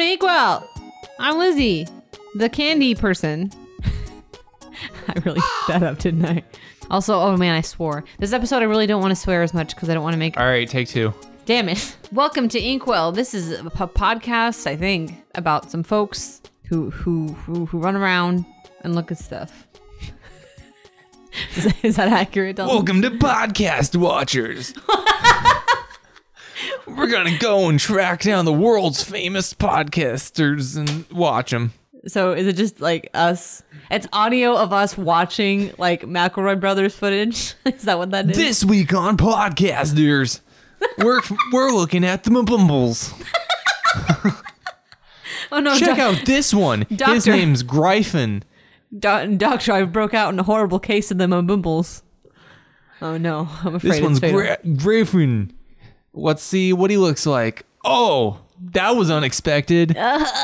Welcome to Inkwell. I'm Lizzie, the candy person. I really fucked that up, didn't I? Also, oh man, I swore. This episode, I really don't want to swear as much because I don't want to make. All right, take two. Damn it. Welcome to Inkwell. This is a po- podcast, I think, about some folks who who who, who run around and look at stuff. is, that, is that accurate? Dalton? Welcome to Podcast Watchers. We're gonna go and track down the world's famous podcasters and watch them. So is it just like us? It's audio of us watching like McElroy Brothers footage. is that what that is? This week on Podcasters, we're we're looking at the Mabumbles. oh no! Check doc- out this one. His name's Griffin. Do- Doctor, I broke out in a horrible case of the Mabumbles. Oh no! I'm afraid This one's Griffin. Let's see what he looks like. Oh, that was unexpected.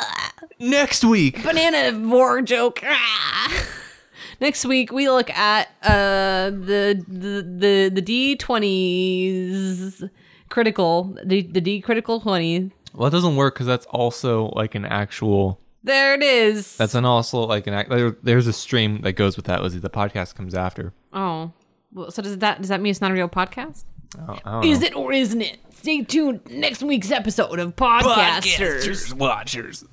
Next week, banana war joke. Ah. Next week we look at uh the the the the D twenties critical the the D critical twenty. well, that doesn't work because that's also like an actual. There it is. That's an also like an act. There, there's a stream that goes with that. Lizzie, the podcast comes after. oh. Well, so does that does that mean it's not a real podcast? Oh, I Is know. it or isn't it? Stay tuned next week's episode of Podcasters. watchers.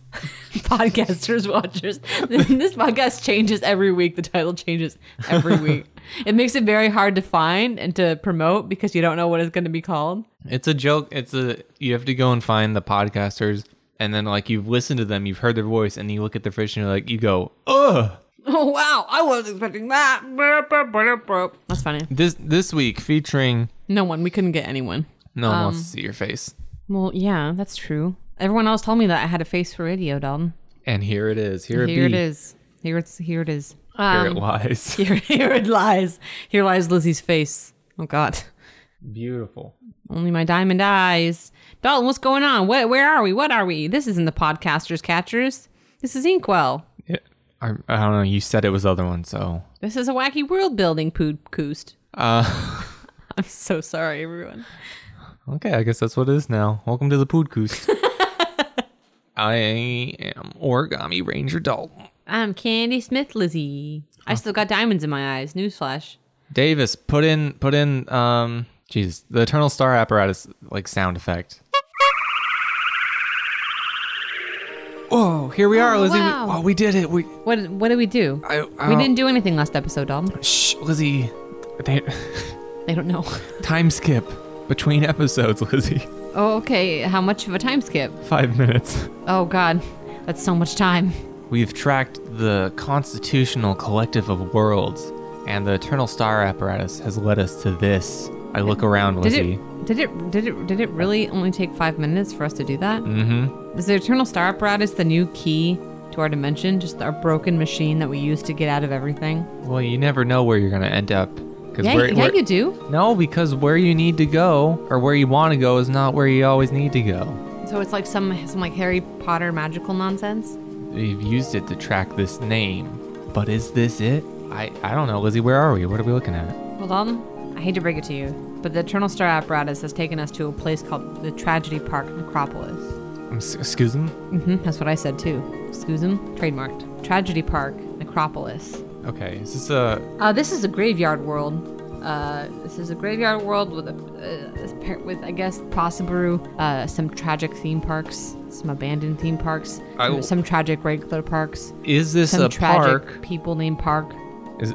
Podcasters, watchers. this podcast changes every week. The title changes every week. It makes it very hard to find and to promote because you don't know what it's going to be called. It's a joke. It's a you have to go and find the podcasters, and then like you've listened to them, you've heard their voice, and you look at their fish, and you're like, you go, ugh. Oh wow, I wasn't expecting that. That's funny. This this week featuring No one. We couldn't get anyone. no one Um, wants to see your face, Well, yeah, that's true. Everyone else told me that I had a face for radio, Dalton. and here it is. Here it Here it be. is. Here it's here it is. Here Um, it lies. here, here it lies. Here lies Lizzie's face. Oh God. Beautiful. Only my diamond eyes. Dalton, what's going on? What? Where are we? What are we? This isn't the podcasters catchers. This is Inkwell. Yeah, I, I don't know. You said it was the other one, so This is a wacky world building pood coost. uh, I'm so sorry, everyone. okay. I guess that's what it is now. Welcome to the Poodcoos. I am Origami Ranger Dalton. I'm Candy Smith Lizzie. I still got diamonds in my eyes. Newsflash. Davis, put in put in um Jesus, the Eternal Star apparatus like sound effect. Oh, here we are, Oh, Lizzie. wow. We, oh, we did it. We What What did we do? I, I we don't- didn't do anything last episode, Dalton. Shh, Lizzie. They, They don't know. time skip between episodes, Lizzie. Oh, okay. How much of a time skip? 5 minutes. Oh God, that's so much time. We've tracked the constitutional collective of worlds, and the Eternal Star apparatus has led us to this. I look around, Did Lizzie. it? Did it? Did it? Did it really only take five minutes for us to do that? Mm-hmm. Is the Eternal Star apparatus the new key to our dimension? Just our broken machine that we use to get out of everything? Well, you never know where you're gonna end up. Cause Yeah, where, yeah, where- you do. No, because where you need to go or where you want to go is not where you always need to go. So it's like some some like Harry Potter magical nonsense. We've used it to track this name, but is this it? I I don't know, Lizzie. Where are we? What are we looking at? Hold on. I hate to break it to you, but the Eternal Star apparatus has taken us to a place called the Tragedy Park Necropolis. Um, s- excuse me. hmm That's what I said too. Excuse him. Trademarked. Tragedy Park Necropolis. Okay, is this a? Uh, this is a graveyard world. Uh, this is a graveyard world with a uh, with I guess possibly uh, some tragic theme parks, some abandoned theme parks, some tragic regular parks, Is this some a tragic park? people named Park. Is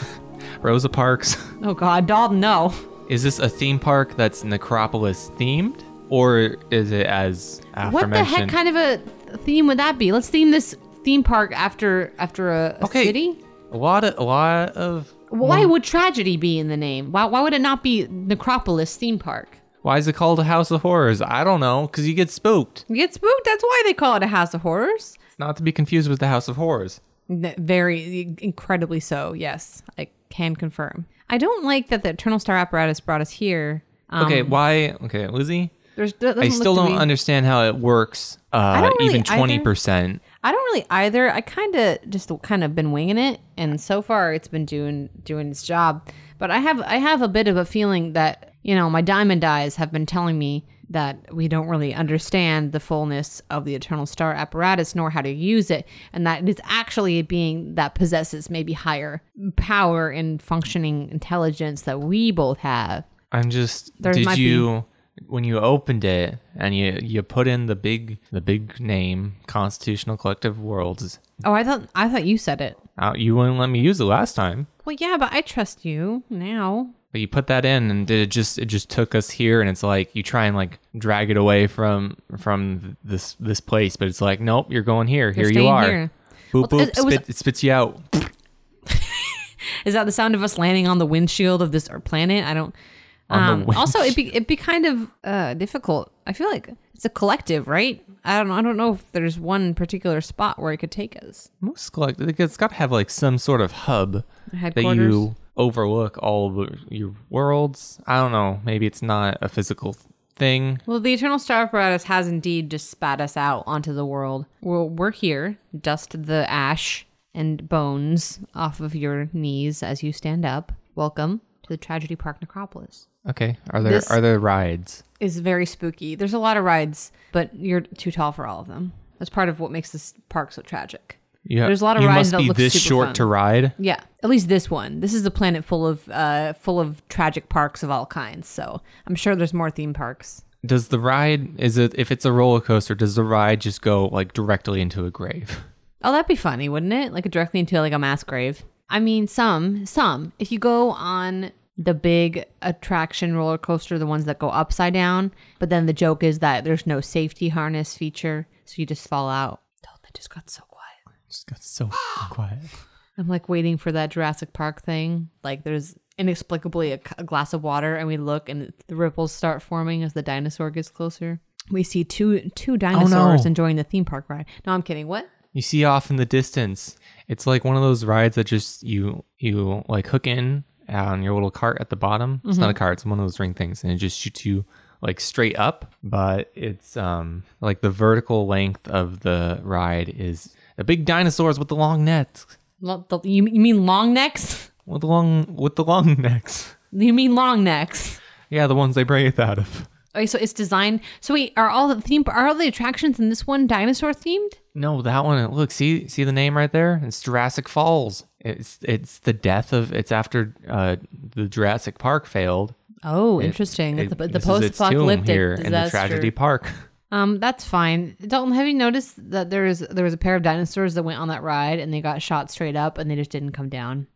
Rosa Parks? Oh God, Dalton, no. Is this a theme park that's Necropolis themed, or is it as What the heck kind of a theme would that be? Let's theme this theme park after after a, a Okay. city. A lot of a lot of. Why would tragedy be in the name? Why, why would it not be Necropolis theme park? Why is it called a House of Horrors? I don't know, because you get spooked. You get spooked. That's why they call it a house of horrors. Not to be confused with the House of Horrors. Very incredibly so. Yes, I can confirm. I don't like that the Eternal Star apparatus brought us here. Um, Okay, why? Okay, Lizzie. there's, I still don't be- understand how it works. Uh, really even twenty percent. I don't really either. I kind of just kind of been winging it, and so far it's been doing doing its job. But I have I have a bit of a feeling that you know my diamond eyes have been telling me that we don't really understand the fullness of the eternal star apparatus nor how to use it and that it is actually a being that possesses maybe higher power and functioning intelligence that we both have I'm just. There did might you when you opened it and you you put in the big the big name Constitutional Collective Worlds? oh i thought i thought you said it Uh, you wouldn't let me use it last time. well yeah but i trust you now But you put that in, and it just it just took us here, and it's like you try and like drag it away from from this this place, but it's like nope, you're going here. You're here you are. here. Boop Well, boop, it- it was- spit, it spits you out. Is that the sound of us landing on the windshield of this planet? I don't. Um, also, it'd be it'd be kind of uh, difficult. I feel like it's a collective, right? I don't know. I don't know if there's one particular spot where it could take us. Most collective, it's got to have like some sort of hub that you overlook all the, your worlds. I don't know. Maybe it's not a physical thing. Well, the Eternal Star Apparatus has indeed just spat us out onto the world. We're, we're here. Dust the ash and bones off of your knees as you stand up. Welcome to the Tragedy Park Necropolis. Okay. Are there This- are there rides? is very spooky. There's a lot of rides, but you're too tall for all of them. That's part of what makes this park so tragic. You ha- There's a lot of you rides must that be look this super short fun. to ride. Yeah, at least this one. This is a planet full of uh full of tragic parks of all kinds. So I'm sure there's more theme parks. Does the ride is it if it's a roller coaster? Does the ride just go like directly into a grave? Oh, that'd be funny, wouldn't it? Like directly into like a mass grave. I mean, some, some. If you go on the big attraction roller coaster, the ones that go upside down, but then the joke is that there's no safety harness feature, so you just fall out. Oh, that just got so quiet. Just got so quiet. I'm like waiting for that Jurassic Park thing. Like there's inexplicably a glass of water, and we look, and the ripples start forming as the dinosaur gets closer. We see two two oh, dinosaurs enjoying the theme park ride. No, I'm kidding. What? You see off in the distance. It's like one of those rides that just you you like hook in on your little cart at the bottom. It's Mm-hmm. not a cart, it's one of those ring things, and it just shoots you like straight up. But it's um like the vertical length of the ride is the big dinosaurs with the long necks. The- You, you mean long necks? With the long with the long necks. You mean long necks? Yeah, the ones they breathe out of. Okay, so it's designed. So wait, are all the theme are all the attractions in this one dinosaur themed? No, that one. Look, see, see the name right there. It's Jurassic Falls. It's it's the death of. It's after uh, the Jurassic Park failed. Oh, It- interesting. it- the the this is its tomb post-apocalyptic here disaster. in the tragedy park. Um, that's fine. Dalton, have you noticed that there is there was a pair of dinosaurs that went on that ride and they got shot straight up and they just didn't come down?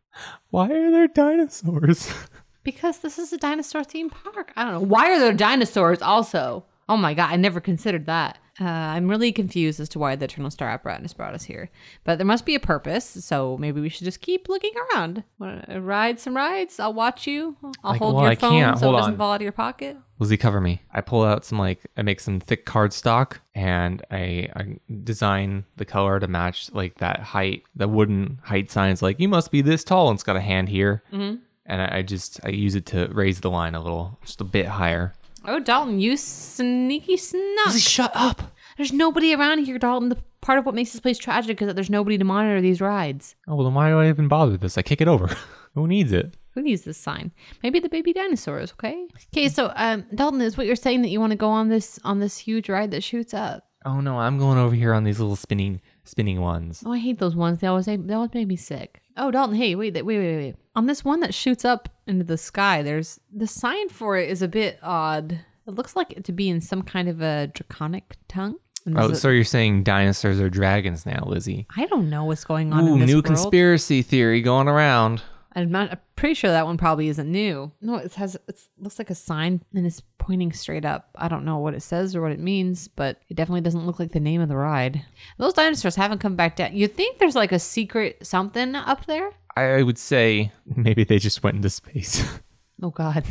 Why are there dinosaurs? Because this is a dinosaur theme park. I don't know. Why are there dinosaurs also? Oh my god, I never considered that. Uh, I'm really confused as to why the Eternal Star Apparatus brought us here. But there must be a purpose, so maybe we should just keep looking around. Wanna ride some rides? I'll watch you. I'll Like, hold well, your I phone can't. so Hold it doesn't on. fall out of your pocket. Will Lizzie, cover me. I pull out some like I make some thick cardstock and I, I design the color to match like that height. The wooden height sign is like you must be this tall, and it's got a hand here. Mm-hmm. And I, I just I use it to raise the line a little, just a bit higher. Oh, Dalton, you sneaky snuck. Shut up. There's nobody around here, Dalton. The part of what makes this place tragic is that there's nobody to monitor these rides. Oh well, then why do I even bother with this? I kick it over. Who needs it? Who needs this sign? Maybe the baby dinosaurs, okay? Okay, so um Dalton is what you're saying that you want to go on this on this huge ride that shoots up. Oh no, I'm going over here on these little spinning spinning ones. Oh, I hate those ones. They always they always make me sick. Oh, Dalton, hey, wait, wait, wait, wait. On this one that shoots up into the sky, there's the sign for it is a bit odd. It looks like it to be in some kind of a draconic tongue. Oh, so you're saying dinosaurs are dragons now, Lizzie? I don't know what's going on Ooh, in this new world. conspiracy theory going around. I'm not I'm pretty sure that one probably isn't new. No, it has it looks like a sign and it's pointing straight up. I don't know what it says or what it means, but it definitely doesn't look like the name of the ride. Those dinosaurs haven't come back down. You think there's like a secret something up there? I would say maybe they just went into space. Oh god.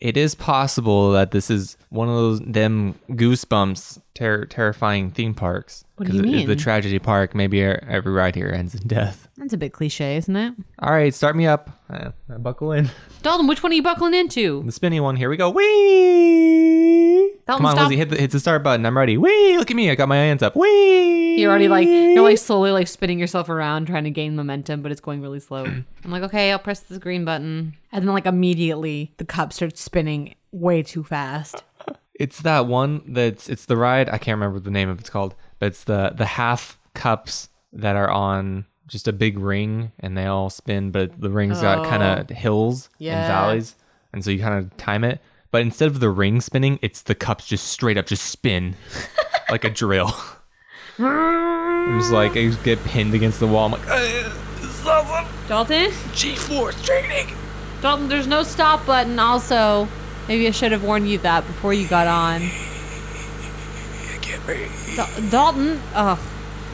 it is possible that this is one of those them goosebumps ter- terrifying theme parks. What do you 'Cause it is mean? The tragedy park. Maybe every ride here ends in death. That's a bit cliche, isn't it? All right, start me up. Uh, buckle in. Dalton, which one are you buckling into? The spinny one. Here we go. Wee. Dalton, Come on, stop. Lizzie. Hit the, hit the start button. I'm ready. Wee. Look at me. I got my hands up. Wee. You're already like you're like slowly like spinning yourself around trying to gain momentum, but it's going really slow. I'm like, okay, I'll press this green button. And then like immediately the cup starts spinning way too fast. It's that one that's it's the ride. I can't remember the name of it's called, but it's the the half cups that are on just a big ring and they all spin, but the ring's got kind of oh. hills Yeah. and valleys, and so you kind of time it. But instead of the ring spinning, it's the cups just straight up just spin like a drill. I'm just like I just get pinned against the wall. I'm like, "Ugh, this is awesome. Dalton? G-force training. Dalton, there's no stop button. Also, maybe I should have warned you that before you got on. I can't Dal- Dalton, ugh.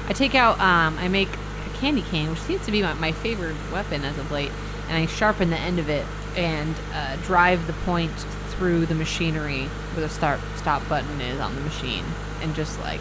I take out, um, I make a candy cane, which seems to be my, my favorite weapon as of late, and I sharpen the end of it and uh, drive the point through the machinery where the start stop button is on the machine, and just like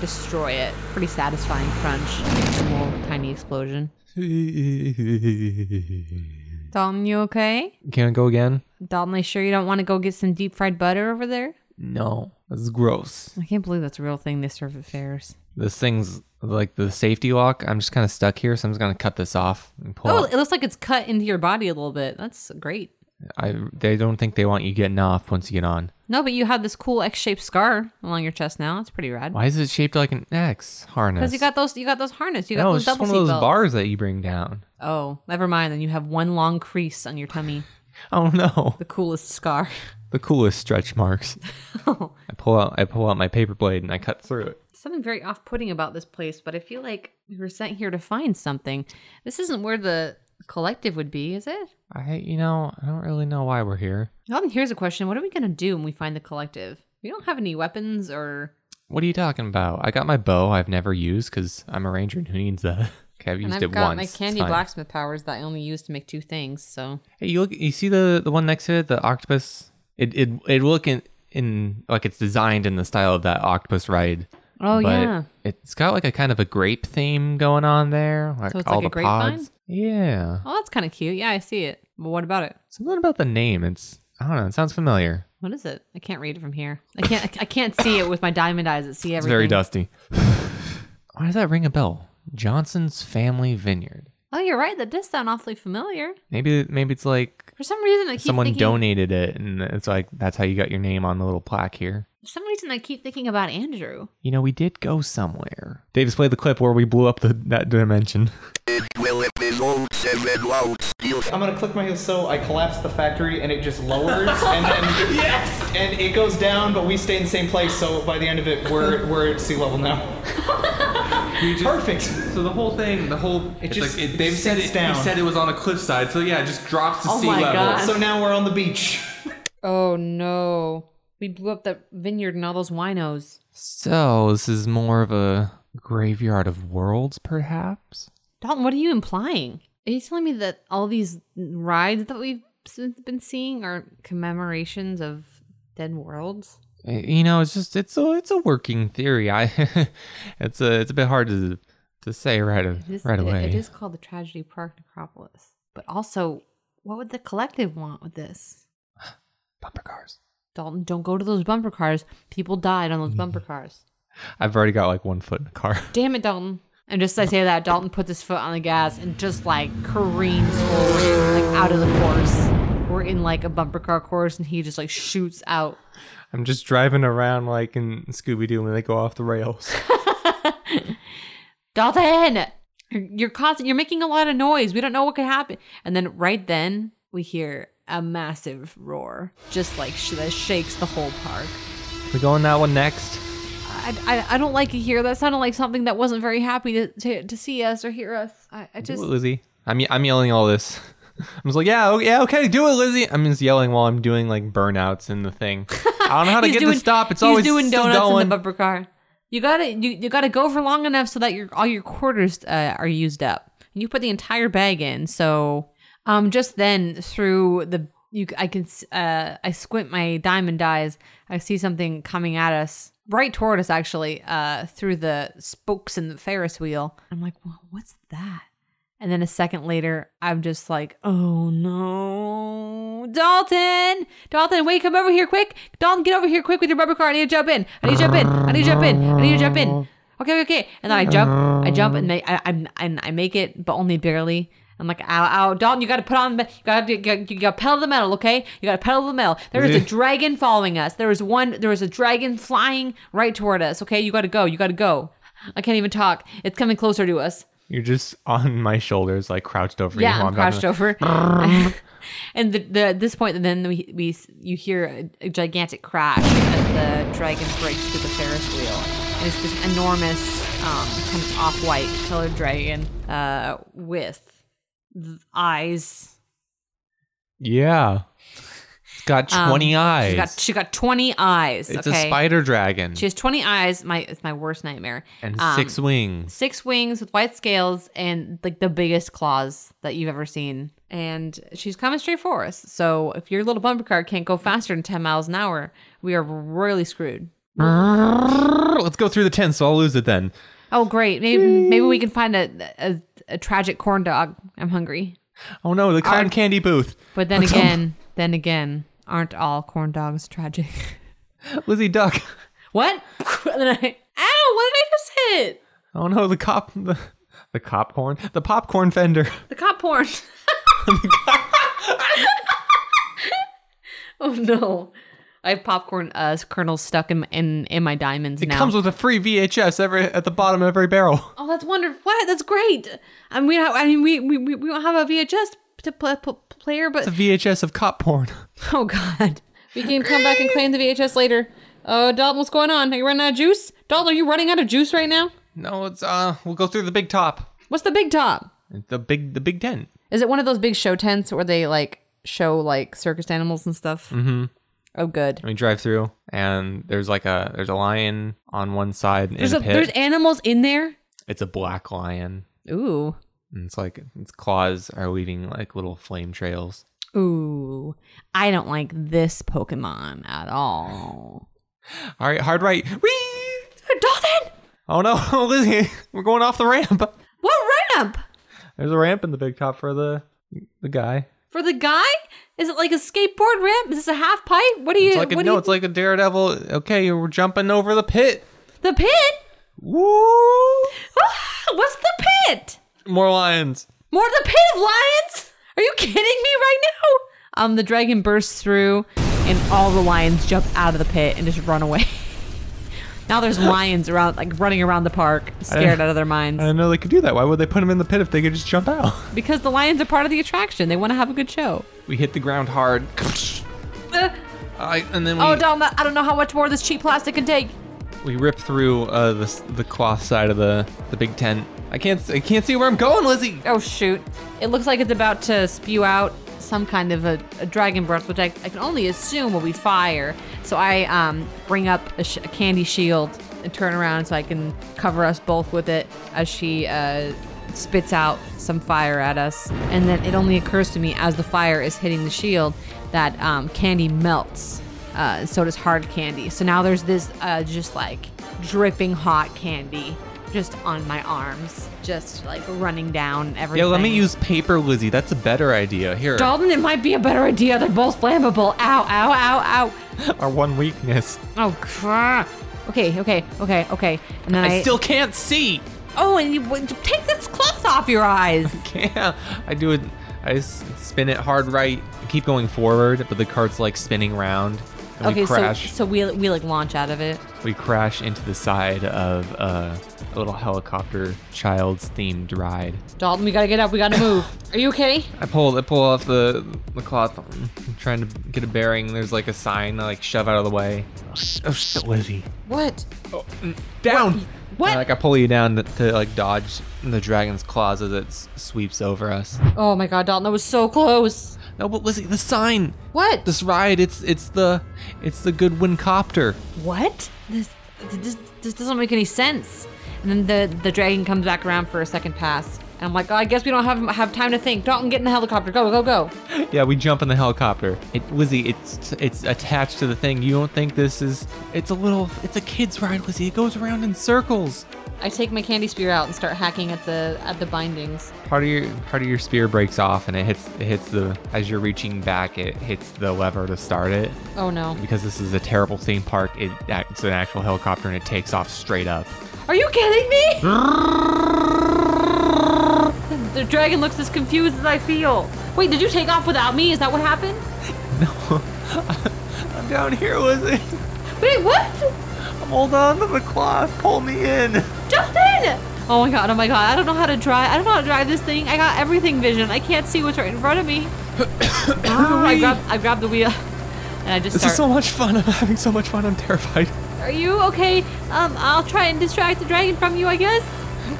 destroy it. Pretty satisfying crunch, a little tiny explosion. Dalton, you okay? Can I go again? Dalton, are you sure you don't want to go get some deep fried butter over there? No, that's gross. I can't believe that's a real thing they serve at fairs. This thing's like the safety lock. I'm just kind of stuck here, so I'm just gonna cut this off and pull. Oh, out. it looks like it's cut into your body a little bit. That's great. I they don't think they want you getting off once you get on. No, but you have this cool X-shaped scar along your chest now. It's pretty rad. Why is it shaped like an X harness? Because you got those, you got those harness. You got no, those it's just double one of those bars that you bring down. Oh, never mind. Then you have one long crease on your tummy. Oh no, The coolest scar. the coolest stretch marks. Oh. I pull out I pull out my paper blade and I cut through it. something very off-putting about this place, but I feel like we were sent here to find something. This isn't where the collective would be, is it? I you know I don't really know why we're here. Well, here's a question: What are we gonna do when we find the collective? We don't have any weapons or What are you talking about? I got my bow I've never used because I'm a ranger and who needs that? Okay, I've used I've it got once. my candy blacksmith powers that I only use to make two things. So Hey, you look. You see the the one next to it, the octopus. It it it look in in like it's designed in the style of that octopus ride. Oh, but yeah. It's got like a kind of a grape theme going on there. Like So it's all like a the grapevine? pods. Yeah. oh, that's kind of cute. Yeah, I see it. But what about it? Something about the name. It's I don't know. It sounds familiar. What is it? I can't read it from here. I can't. I can't see it with my diamond eyes that see It's everything. very dusty. Why does that ring a bell? Johnson's Family Vineyard. Oh, you're right. That does sound awfully familiar. Maybe maybe it's like For some reason, I keep someone thinking. donated it, and it's like that's how you got your name on the little plaque here. For some reason, I keep thinking about Andrew. You know, we did go somewhere. Davis played the clip where we blew up the that dimension. will episode 7 loud steel I'm gonna click my heels so I collapse the factory and it just lowers and then yes and it goes down but we stay in the same place so by the end of it we're we're at sea level now. Perfect. So the whole thing, the whole It it's just- like it, it Dave said sinks it, down. He said it was on a cliffside, so yeah, it just drops to Oh sea my level. God. So now we're on the beach. Oh no! We blew up the vineyard and all those winos. So this is more of a graveyard of worlds, perhaps. Dalton, what are you implying? Are you telling me that all these rides that we've been seeing are commemorations of dead worlds? Uh, You know, it's just it's a it's a working theory. I it's a it's a bit hard to to say right a, It is, right it- away. it is called the Tragedy Park Necropolis. But also, what would the collective want with this? Bumper cars. Dalton, don't go to those bumper cars. People died on those mm-hmm. bumper cars. I've already got like one foot in the car. Damn it, Dalton. And just as I say that, Dalton puts his foot on the gas and just like careens forward, like out of the course. We're in like a bumper car course and he just like shoots out. I'm just driving around like in Scooby Doo when they go off the rails. Dalton! You're, you're constant, you're making a lot of noise. We don't know what could happen. And then right then, we hear a massive roar, just like sh- that shakes the whole park. we going that one next? I, I, I don't like it here. That sounded like something that wasn't very happy to, to, to see us or hear us. I, I Do just. it, Lizzie. I'm I'm yelling all this. I'm just like, yeah, okay, yeah, okay, do it, Lizzie. I'm just yelling while I'm doing like burnouts in the thing. I don't know how to get doing- to stop. It's always doing still donuts going. in the bumper car. You gotta you, you gotta go for long enough so that your all your quarters uh, are used up. And you put the entire bag in. So um just then through the you I can uh I squint my diamond eyes. I see something coming at us right toward us actually uh through the spokes in the Ferris wheel. I'm like, well, what's that? And then a second later, I'm just like, oh no. Dalton! Dalton, wait, come over here quick. Dalton, get over here quick with your rubber car. I need to jump in. I need to jump in. I need to jump in. I need to jump in. Okay, okay. And then I jump, I jump and I, I'm, and I make it, but only barely. I'm like, ow, ow, Dalton, you got to put on, the, you got to, you got to pedal the metal, okay? You got to pedal the metal. There is a dragon following us. There was one, there was a dragon flying right toward us, okay? You got to go, you got to go. I can't even talk. It's coming closer to us. You're just on my shoulders, like crouched over you. Yeah, while I'm crouched over. and the, the, at this point, then we, we you hear a, a gigantic crash as the dragon breaks through the Ferris wheel. And it's this enormous, um, kind of off-white colored dragon uh, with th- eyes. Yeah. It's got 20 eyes. She Um, got she got 20 eyes. it's okay? a spider dragon. She has 20 eyes. My it's my worst nightmare. and Um, six wings. six wings with white scales and like the biggest claws that you've ever seen. And she's coming straight for us. So if your little bumper car can't go faster than 10 miles an hour, we are royally screwed. Let's go through the tent, so I'll lose it then. Oh, great. Maybe maybe we can find a, a, a tragic corn dog. I'm hungry. Oh no, the cotton candy booth. But then again, then again, aren't all corn dogs tragic? Lizzie Duck. what? And then I, ow, what did I just hit? Oh no, the cop the, the popcorn. The popcorn fender. The cop porn. oh no. I have popcorn uh, kernels stuck in, in in my diamonds It now. comes with a free VHS every at the bottom of every barrel. That's wonderful! What? That's great. I mean, we have, I mean, we, we we don't have a VHS to play, player, but It's a VHS of cop porn. oh god, we can come back and claim the VHS later. Oh, Dalton, what's going on? Are you running out of juice? Dalton, are you running out of juice right now? No, it's uh we'll go through the big top. What's the big top? The big the big tent. Is it one of those big show tents where they like show like circus animals and stuff? Mm-hmm. Oh, good. We drive through and there's like a there's a lion on one side in There's a a, there's animals in there. It's a black lion. Ooh. And it's like its claws are leaving like little flame trails. Ooh, I don't like this Pokemon at all. All right, hard right. Whee! Dalton, Oh no, Lizzie, we're going off the ramp. what ramp There's a ramp in the big top for the the guy. for the guy? Is it like a skateboard ramp? Is this a half pipe? What are you? It's like a, what no, you, it's like a daredevil. Okay, we're jumping over the pit. the pit. Woo! Ah, What's the pit? More lions. More the pit of lions? Are you kidding me right now? Um, the dragon bursts through, and all the lions jump out of the pit and just run away. now there's lions around, like running around the park, scared out of their minds. I didn't know they could do that. Why would they put them in the pit if they could just jump out? Because the lions are part of the attraction. They want to have a good show. We hit the ground hard. Uh, I, and then we, oh, Dom, I don't know how much more this cheap plastic can take. We rip through uh, the the cloth side of the the big tent. I can't I can't see where I'm going, Lizzie. Oh, shoot. It looks like it's about to spew out some kind of a, a dragon breath, which I, I can only assume will be fire. So I um, bring up a, sh- a candy shield and turn around so I can cover us both with it as she uh, spits out some fire at us. And then it only occurs to me as the fire is hitting the shield that um, candy melts. Uh, so does hard candy. So now there's this uh, just like dripping hot candy just on my arms, just like running down everything. Yeah, let me use paper, Lizzie. That's a better idea. Here, Dalton, it might be a better idea. They're both flammable. Ow, ow, ow, ow. our one weakness. Oh, crap. Okay, okay, okay, okay. And then I. I still can't see. oh, and you w- take this cloth off your eyes. Can't. I do it. I spin it hard right. I keep going forward, but the cart's like spinning round. And okay, we so crash. so we we like launch out of it. we crash into the side of uh, a little helicopter child's themed ride. Dalton, we gotta get up. We gotta move. Are you okay? I pull I pull off the the cloth, I'm trying to get a bearing. There's like a sign I like shove out of the way. Oh shit, Lizzie. What? Down. What? And, like I pull you down to, to like dodge the dragon's claws as it s- sweeps over us. Oh my God, Dalton, that was so close. No, but Lizzie, the sign. What? This ride, it's it's the it's the Goodwin copter. What? This, this this doesn't make any sense. And then the the dragon comes back around for a second pass, and I'm like, oh, I guess we don't have have time to think. Dalton, get in the helicopter. Go, go, go. Yeah, we jump in the helicopter. It Lizzie, it's it's attached to the thing. You don't think this is? It's a little. It's a kid's ride, Lizzie. It goes around in circles. I take my candy spear out and start hacking at the at the bindings. Part of your part of your spear breaks off, and it hits it hits the as you're reaching back. It hits the lever to start it. Oh no. Because this is a terrible theme park. It it's an actual helicopter, and it takes off straight up. Are you kidding me? the dragon looks as confused as I feel. Wait, did you take off without me? Is that what happened? No, I'm down here, Lizzie. Wait, what? I'm holding on to the cloth. Pull me in. Justin! Oh my god, oh my god, I don't know how to drive. I don't know how to drive this thing. I got everything vision. I can't see what's right in front of me. Ah, I grabbed I grabbed the wheel and I just This start. is so much fun. I'm having so much fun. I'm terrified. Are you okay? Um, I'll try and distract the dragon from you, I guess.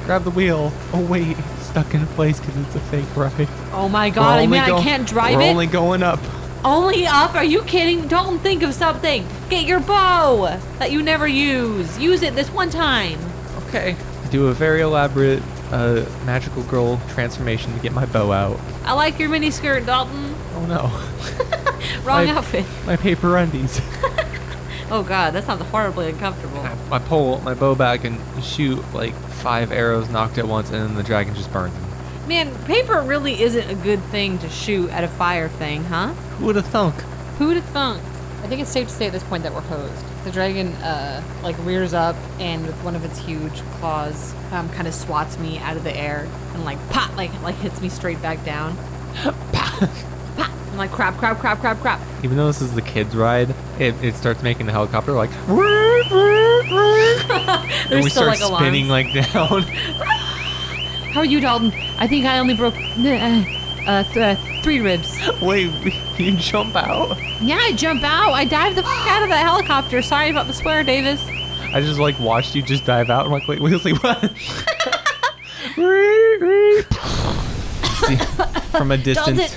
Grab the wheel. Oh wait, it's stuck in place because it's a fake ride. Oh my god, I mean go- I can't drive we're it. only going up. Only up? Are you kidding? Don't think of something. Get your bow that you never use. Use it this one time. Okay. Do a very elaborate uh, magical girl transformation to get my bow out. I like your mini skirt, Dalton. Oh no, Wrong I- outfit. my paper undies. Oh god, that sounds horribly uncomfortable. I pull my bow back and shoot like five arrows knocked at once, and then the dragon just burns them. Man, paper really isn't a good thing to shoot at a fire thing, huh? Who would have thunk? Who'd have thunk? I think it's safe to say at this point that we're hosed. The dragon, uh, like rears up and with one of its huge claws, um, kind of swats me out of the air and like pop, like like hits me straight back down. pop, pop. I'm like crap, crap, crap, crap, crap. Even though this is the kids' ride, it, it starts making the helicopter like. and we start like alarms. spinning like down. How are you, Dalton? I think I only broke uh, uh, th- uh, three ribs. Wait, you jump out? Yeah, I jump out. I dive the fuck out of that helicopter. Sorry about the swear, Davis. I just like watched you just dive out. I'm like, wait, Wesley, what? see, from a distance,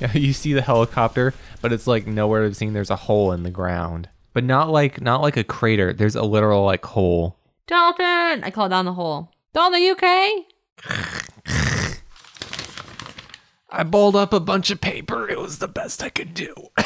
yeah, you see the helicopter, but it's like nowhere to be seen. There's a hole in the ground, but not like not like a crater. There's a literal like hole. Dalton! I call down the hole. Dalton, are you okay? I balled up a bunch of paper. It was the best I could do.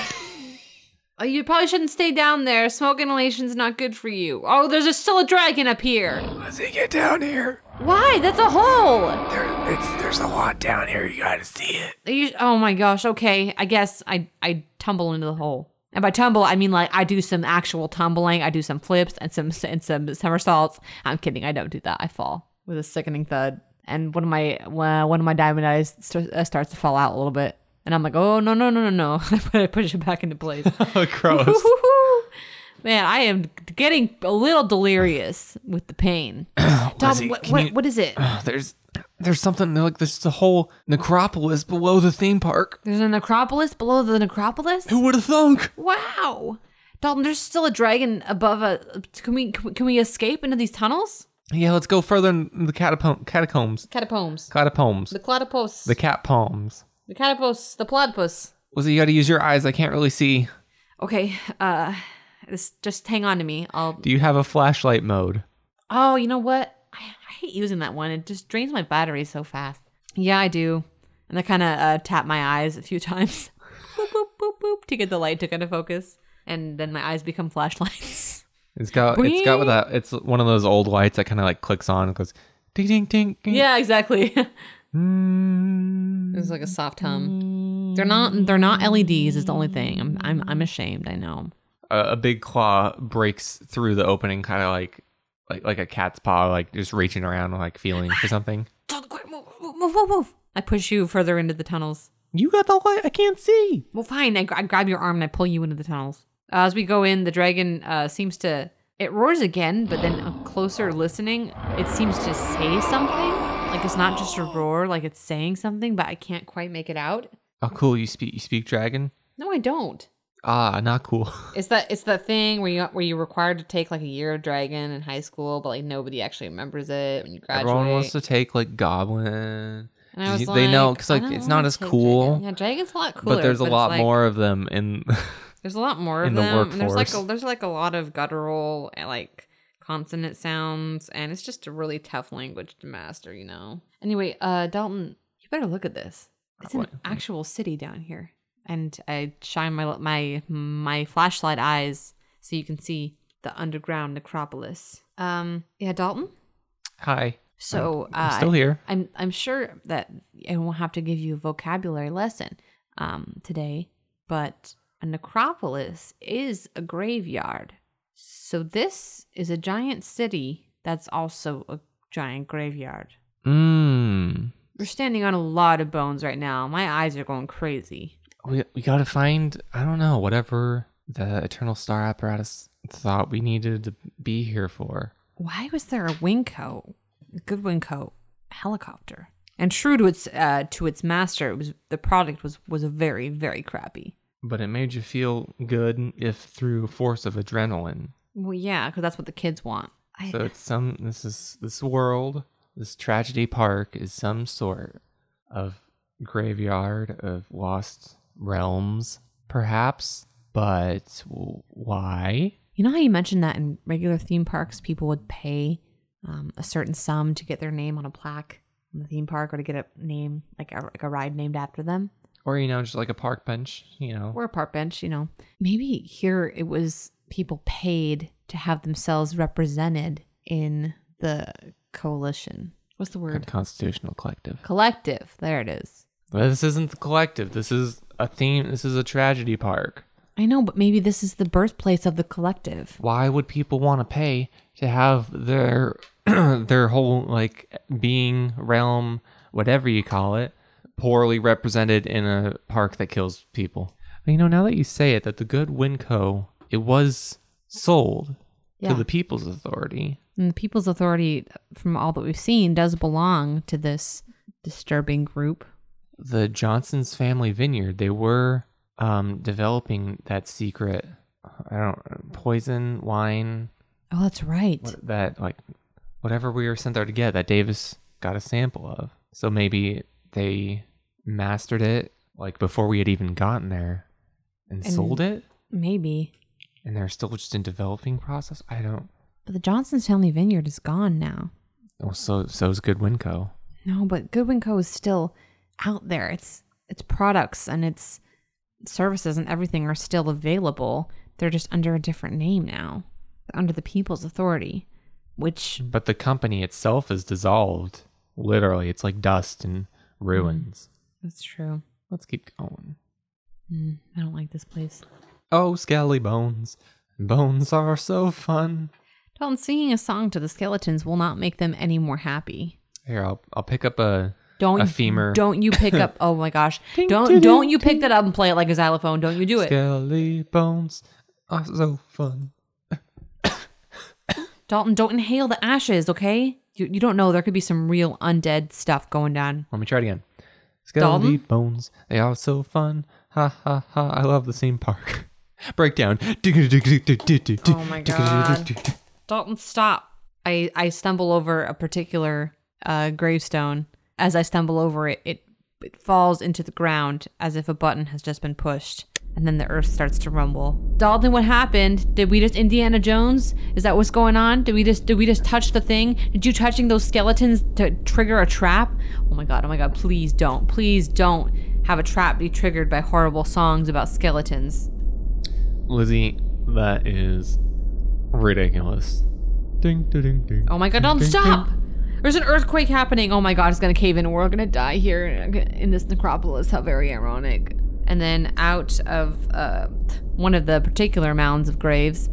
Oh, you probably shouldn't stay down there. Smoke inhalation's not good for you. Oh, there's a, still a dragon up here. Let's get down here. Why? That's a hole. There, it's there's a lot down here. You gotta see it. You, oh my gosh. Okay, I guess I I tumble into the hole. And by tumble, I mean like I do some actual tumbling. I do some flips and some and some somersaults. I'm kidding. I don't do that. I fall with a sickening thud, and one of my uh, one of my diamond eyes st- uh, starts to fall out a little bit. And I'm like, oh no no no no no! I push it back into place. Oh, gross. Man, I am getting a little delirious with the pain. Lizzie, what, what, you- what is it? there's there's something like there's a whole necropolis below the theme park. There's a necropolis below the necropolis. Who would have thunk? Wow, Dalton, there's still a dragon above a. Can we- can we escape into these tunnels? Yeah, let's go further in the catapom- catacombs. Catacombs. Catacombs. The platypus. The cat palms. The catapus. The platypus. it? you gotta use your eyes. I can't really see. Okay. Uh, just just hang on to me. I'll. Do you have a flashlight mode? Oh, you know what? I, I hate using that one. It just drains my battery so fast. Yeah, I do. And I kind of uh, tap my eyes a few times. boop, boop, boop, boop, to get the light to kind of focus. And then my eyes become flashlights. It's got it's got with that. It's one of those old lights that kind of like clicks on and goes ding ding ding. ding. yeah, exactly. Mm. it's like a soft hum. They're not. They're not LEDs. Is the only thing. I'm. I'm. I'm ashamed. I know. A, a big claw breaks through the opening, kind of like like like a cat's paw, like just reaching around, like feeling for something. Move, move, move, move, move. I push you further into the tunnels. You got the light. I can't see. Well, fine. I, gr- I grab your arm and I pull you into the tunnels. Uh, as we go in, the dragon uh, seems to. It roars again, but then a closer listening, it seems to say something. Like it's not just a roar, like it's saying something, but I can't quite make it out. Oh, cool. You speak. You speak dragon. No, I don't. Ah, not cool. It's that it's that thing where you where you're required to take like a year of dragon in high school, but like nobody actually remembers it when you graduate. Everyone wants to take like goblin. And I was they know because like it's not as cool. Dragon. Yeah, dragon's a lot cooler. but there's a it's lot like- more of them in. There's a lot more of the them. and there's like a, there's like a lot of guttural uh, like consonant sounds, and it's just a really tough language to master, you know. Anyway, uh, Dalton, you better look at this. It's an actual city down here, and I shine my my my flashlight eyes so you can see the underground necropolis. Um, yeah, Dalton. Hi. So I'm uh, still here. I'm I'm sure that I won't have to give you a vocabulary lesson um, today, but a necropolis is a graveyard. So this is a giant city that's also a giant graveyard. Mmm. We're standing on a lot of bones right now. My eyes are going crazy. We we gotta find I don't know whatever the Eternal Star apparatus thought we needed to be here for. Why was there a wing coat? A Goodwin Co. helicopter. And true to its uh, to its master, it was the product was was a very very crappy. But it made you feel good if through force of adrenaline. Well, yeah, because that's what the kids want. I, So it's some this is this world, this tragedy park is some sort of graveyard of lost realms, perhaps. But why? You know how you mentioned that in regular theme parks, people would pay um, a certain sum to get their name on a plaque in the theme park or to get a name, like a, like a ride named after them? Or you know, just like a park bench, you know. Or a park bench, you know. Maybe here it was people paid to have themselves represented in the coalition. What's the word? Constitutional collective. Collective. There it is. This isn't the collective. This is a theme. This is a tragedy park. I know, but maybe this is the birthplace of the collective. Why would people want to pay to have their their whole like being realm, whatever you call it, poorly represented in a park that kills people? But, you know, now that you say it, that the Goodwin Co. it was sold Yeah. to the People's Authority. And the People's Authority, from all that we've seen, does belong to this disturbing group. The Johnson's Family Vineyard. They were um, developing that secret. I don't poison wine Oh, that's right. what, that like whatever we were sent there to get that Davis got a sample of. So maybe they mastered it like before we had even gotten there and, And- sold it Maybe. and they're still just in developing process. I don't But the Johnson's Family Vineyard is gone now. oh so so's good Winco. No, but Goodwin Co. is still out there. Its its products and its services and everything are still available. They're just under a different name now. They're under the People's Authority, which But the company itself is dissolved. Literally, it's like dust and ruins. that's true. Let's keep going. Mm, I don't like this place. Oh, skelly bones. Bones are so fun. Dalton, singing a song to the skeletons will not make them any more happy. Here, I'll I'll pick up a Don't a femur. Don't you pick up? Oh my gosh! Ding, Don't ding, don't you ding, pick that up and play it like a xylophone? Don't you do it, Skelly bones are so fun. Dalton? Don't inhale the ashes, okay? You you don't know there could be some real undead stuff going down. Let me try it again. Skelly Dalton? bones, they are so fun. Ha ha ha! I love the same park. Breakdown. Oh Oh my God. Dalton, stop! I I stumble over a particular uh, gravestone. As I stumble over it, it it falls into the ground as if a button has just been pushed, and then the earth starts to rumble. Dalton, what happened? Did we just Indiana Jones? Is that what's going on? Did we just did we just touch the thing? Did you touching those skeletons to trigger a trap? Oh my god! Oh my god! Please don't! Please don't have a trap be triggered by horrible songs about skeletons. Lizzie, that is ridiculous. Ding ding ding ding. Oh my god, don't ding, stop! There's an earthquake happening. Oh my god, it's gonna cave in and we're all gonna die here in this necropolis. How very ironic. And then out of uh, one of the particular mounds of graves,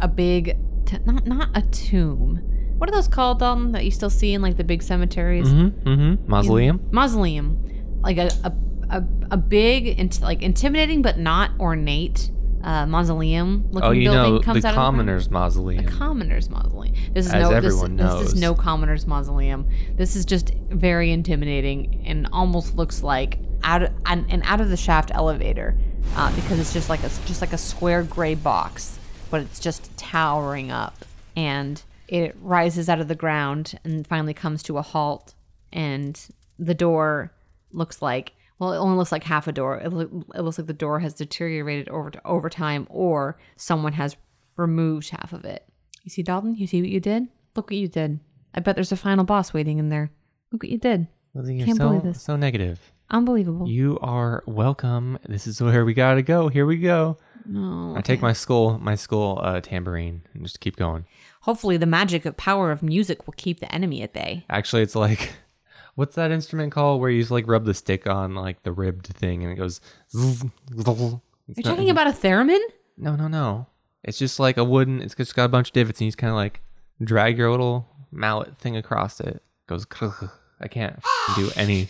a big, t- not not a tomb. What are those called, Dalton, that you still see in like the big cemeteries? Mm-hmm. Mm-hmm. Mausoleum. Mausoleum. Like a, a, a, a big, int- like intimidating but not ornate uh, mausoleum looking Oh, you building know comes the out of the commoner's mausoleum. A commoner's mausoleum. This is As no everyone this, this is no commoner's mausoleum. This is just very intimidating and almost looks like out of, an, an out of the shaft elevator uh, because it's just like a just like a square gray box, but it's just towering up. And it rises out of the ground and finally comes to a halt. And the door looks like well it only looks like half a door. It, look, it looks like the door has deteriorated over over time or someone has removed half of it. You see dalton? You see what you did? Look what you did. I bet there's a final boss waiting in there. Look what you did. Lizzie, you're Can't so believe this. so negative. Unbelievable You are welcome. This is where we gotta go. Here we go. no I take my skull, my skull uh, tambourine, and just keep going. hopefully the magic of power of music will keep the enemy at bay Actually, it's like, what's that instrument called where you just like rub the stick on like the ribbed thing and it goes. zzz, zzz. You're talking about a theremin No, no, no. It's just like a wooden. It's just got a bunch of divots, and you just kind of like drag your little mallet thing across it. Goes. I can't do any.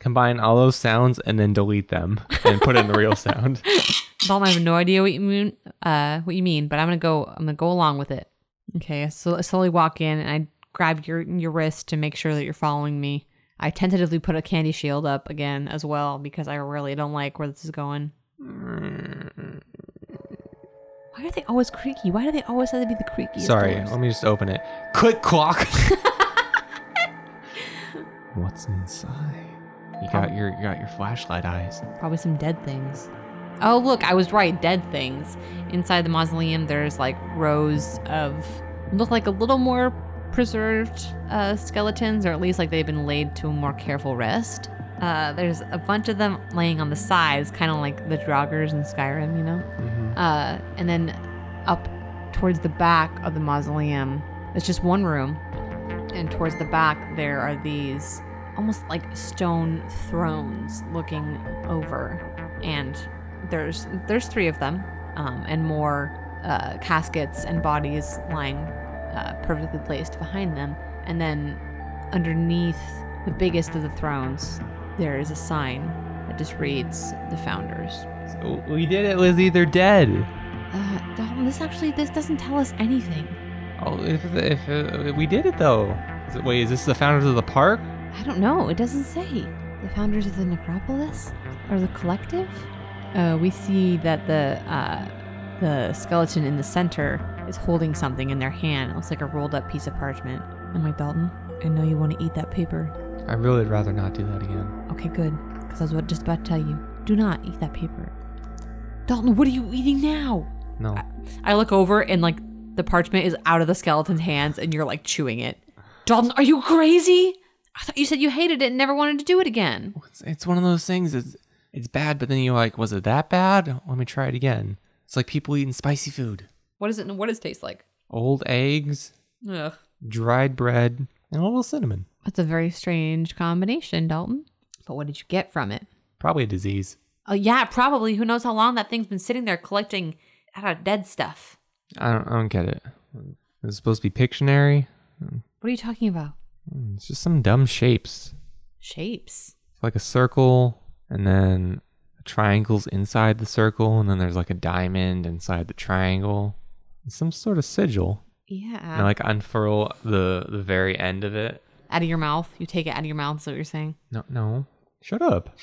Combine all those sounds and then delete them and put in the real sound. Dalton, I have no idea what you mean. Uh, what you mean, but I'm gonna go. I'm gonna go along with it. Okay. So I slowly walk in and I grab your your wrist to make sure that you're following me. I tentatively put a candy shield up again as well because I really don't like where this is going. Why are they always creaky? Why do they always have to be the creaky? Sorry, doors? let me just open it. Click clock. What's inside? You got your you got your flashlight eyes. Probably some dead things. Oh, look, I was right. Dead things. Inside the mausoleum, there's like rows of look like a little more preserved uh, skeletons, or at least like they've been laid to a more careful rest. Uh, there's a bunch of them laying on the sides, kind of like the Draugrs in Skyrim, you know? Uh, and then up towards the back of the mausoleum, it's just one room. And towards the back, there are these almost like stone thrones looking over. And there's there's three of them, um, and more uh, caskets and bodies lying uh, perfectly placed behind them. And then underneath the biggest of the thrones, there is a sign that just reads "The Founders." So we did it, Lizzie. They're dead. Uh, Dalton, this actually this doesn't tell us anything. Oh, if, if uh, we did it though. Is it, wait, is this the founders of the park? I don't know. It doesn't say. The founders of the Necropolis or the collective. Uh, we see that the uh, the skeleton in the center is holding something in their hand. It looks like a rolled up piece of parchment. I'm like Dalton. I know you want to eat that paper. I really would rather not do that again. Okay, good. Because I was just about to tell you. Do not eat that paper. Dalton, what are you eating now? No. I look over and like the parchment is out of the skeleton's hands and you're like chewing it. Dalton, are you crazy? I thought you said you hated it and never wanted to do it again. It's, it's one of those things. It's it's bad, but then you're like, was it that bad? Let me try it again. It's like people eating spicy food. What is it? What does it taste like? Old eggs, Ugh. dried bread, and a little cinnamon. That's a very strange combination, Dalton. But what did you get from it? Probably a disease. Oh yeah, probably. Who knows how long that thing's been sitting there collecting out of dead stuff. I don't, I don't get it. It's supposed to be Pictionary. What are you talking about? Hmm, it's just some dumb shapes. Shapes. It's like a circle, and then a triangle's inside the circle, and then there's like a diamond inside the triangle. It's some sort of sigil. Yeah. And I like unfurl the the very end of it. out of your mouth. You take it out of your mouth. Is what you're saying? No, no. Shut up.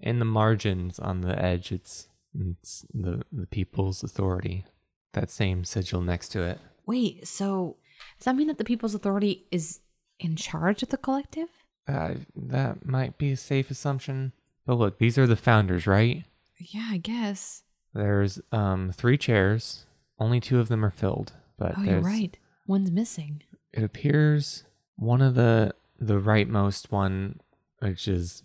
In the margins on the edge, it's, it's the the people's authority. That same sigil next to it. Wait. So does that mean that the People's Authority is in charge of the collective? Uh, that might be a safe assumption. But look, these are the founders, right? Yeah, I guess. There's um three chairs. Only two of them are filled. But Oh, you're right. One's missing. It appears one of the the rightmost one, which is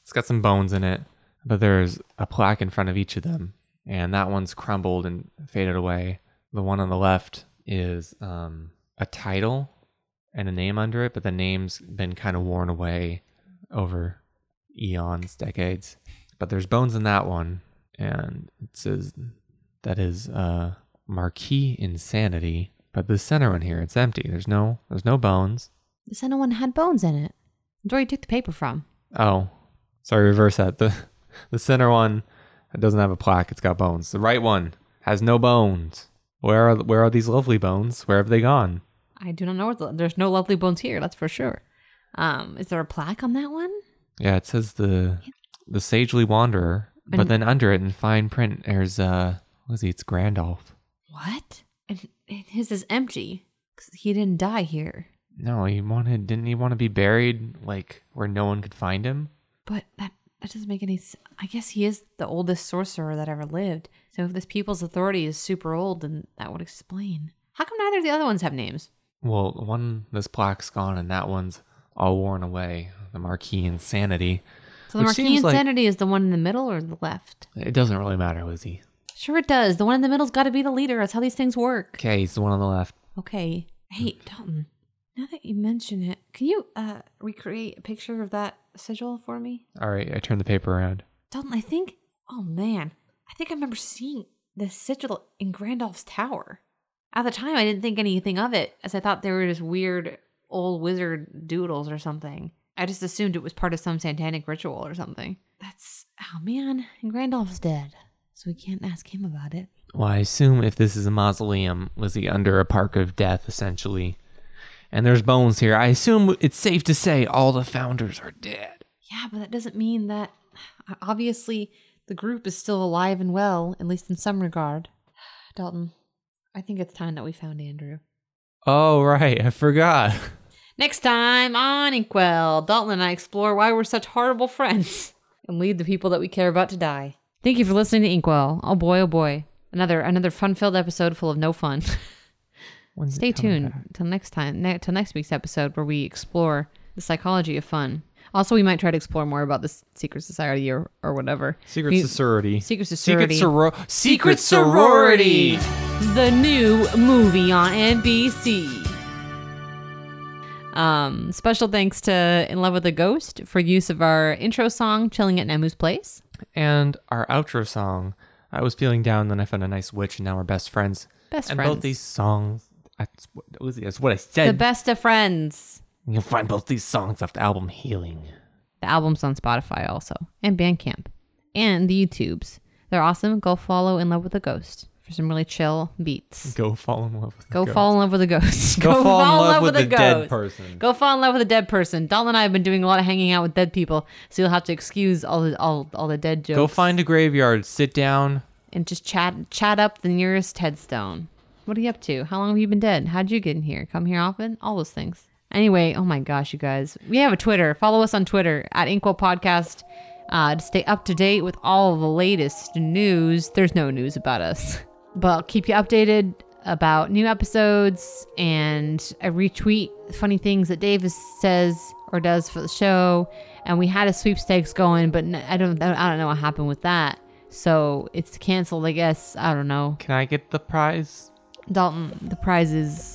it's got some bones in it, but there's a plaque in front of each of them, and that one's crumbled and faded away. The one on the left is um, a title and a name under it, but the name's been kind of worn away over eons, decades. But there's bones in that one, and it says that is uh, Marquis Insanity. But the center one here, it's empty. There's no there's no bones. The center one had bones in it. That's where you took the paper from. Oh, sorry, reverse that. The the center one it doesn't have a plaque. It's got bones. The right one has no bones. Where are where are these lovely bones? Where have they gone? I do not know what the, there's no lovely bones here. That's for sure. Um, is there a plaque on that one? Yeah, it says the the sagely wanderer, but then under it in fine print, there's uh, Lizzie, it's Grandolph. What? And, and his is empty. 'Cause he didn't die here. No, he wanted. Didn't he want to be buried like where no one could find him? But that that doesn't make any. I guess he is the oldest sorcerer that ever lived. So if this people's authority is super old, then that would explain. How come neither of the other ones have names? Well, one this plaque's gone, and that one's all worn away. The Marquis Insanity. So the Marquis seems like- Insanity is the one in the middle or the left? It doesn't really matter, Lizzie. Sure, it does. The one in the middle's got to be the leader. That's how these things work. Okay, he's the one on the left. Okay. Hey, Dalton. Now that you mention it, can you uh recreate a picture of that sigil for me? All right, I turned the paper around. Dalton, I think. Oh man, I think I remember seeing the sigil in Grandolph's tower. At the time, I didn't think anything of it, as I thought they were just weird old wizard doodles or something. I just assumed it was part of some satanic ritual or something. That's oh man, and Randolph's dead, so we can't ask him about it. Well, I assume if this is a mausoleum, was he under a park of death, essentially? And there's bones here. I assume it's safe to say all the founders are dead. Yeah, but that doesn't mean that obviously the group is still alive and well, at least in some regard. Dalton, I think it's time that we found Andrew. Oh, right. I forgot. Next time on Inkwell, Dalton and I explore why we're such horrible friends and lead the people that we care about to die. Thank you for listening to Inkwell. Oh boy, oh boy. Another another fun-filled episode full of no fun. When's Stay tuned back? till next time, ne- till next week's episode where we explore the psychology of fun. Also, we might try to explore more about the secret society or, or whatever. Secret We- sorority. Secret Secret, society. soror- Secret Secret sorority. the new movie on NBC. Um, special thanks to In Love with a Ghost for use of our intro song, Chilling at Nemu's Place. And our outro song. I was feeling down, then I found a nice witch, and now we're best friends. Best and friends. both these songs. That's what, that's what I said. the best of friends. You'll find both these songs off the album Healing. The album's on Spotify also, and Bandcamp, and the YouTubes. They're awesome. Go follow In Love with a Ghost for some really chill beats. Go fall in love with Go ghost. fall in love with a ghost. Go fall in love with a a dead person. Go fall in love with a dead person. Dalton and I have been doing a lot of hanging out with dead people, so you'll have to excuse all the all, all the dead jokes. Go find a graveyard, sit down. and just chat chat up the nearest headstone. What are you up to? How long have you been dead? How'd you get in here? Come here often? All those things. Anyway, oh my gosh, you guys, we have a Twitter. Follow us on Twitter at Inkwell Podcast uh, to stay up to date with all the latest news. There's no news about us, but I'll keep you updated about new episodes and I retweet funny things that Davis says or does for the show. And we had a sweepstakes going, but I don't I don't know what happened with that. So it's canceled, I guess. I don't know. Can I get the prize? Dalton, the prize is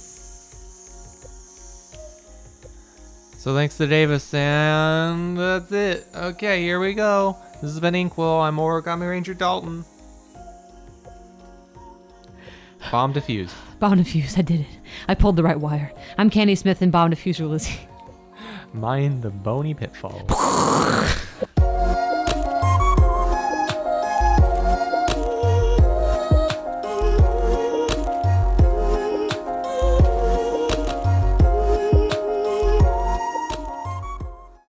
So thanks to Davis, and that's it. Okay, here we go. This has been Inkwell. I'm Origami Ranger Dalton. Bomb defused. bomb diffuse. I did it. I pulled the right wire. I'm Candy Smith and bomb diffuser Lizzie. Mind the bony pitfall.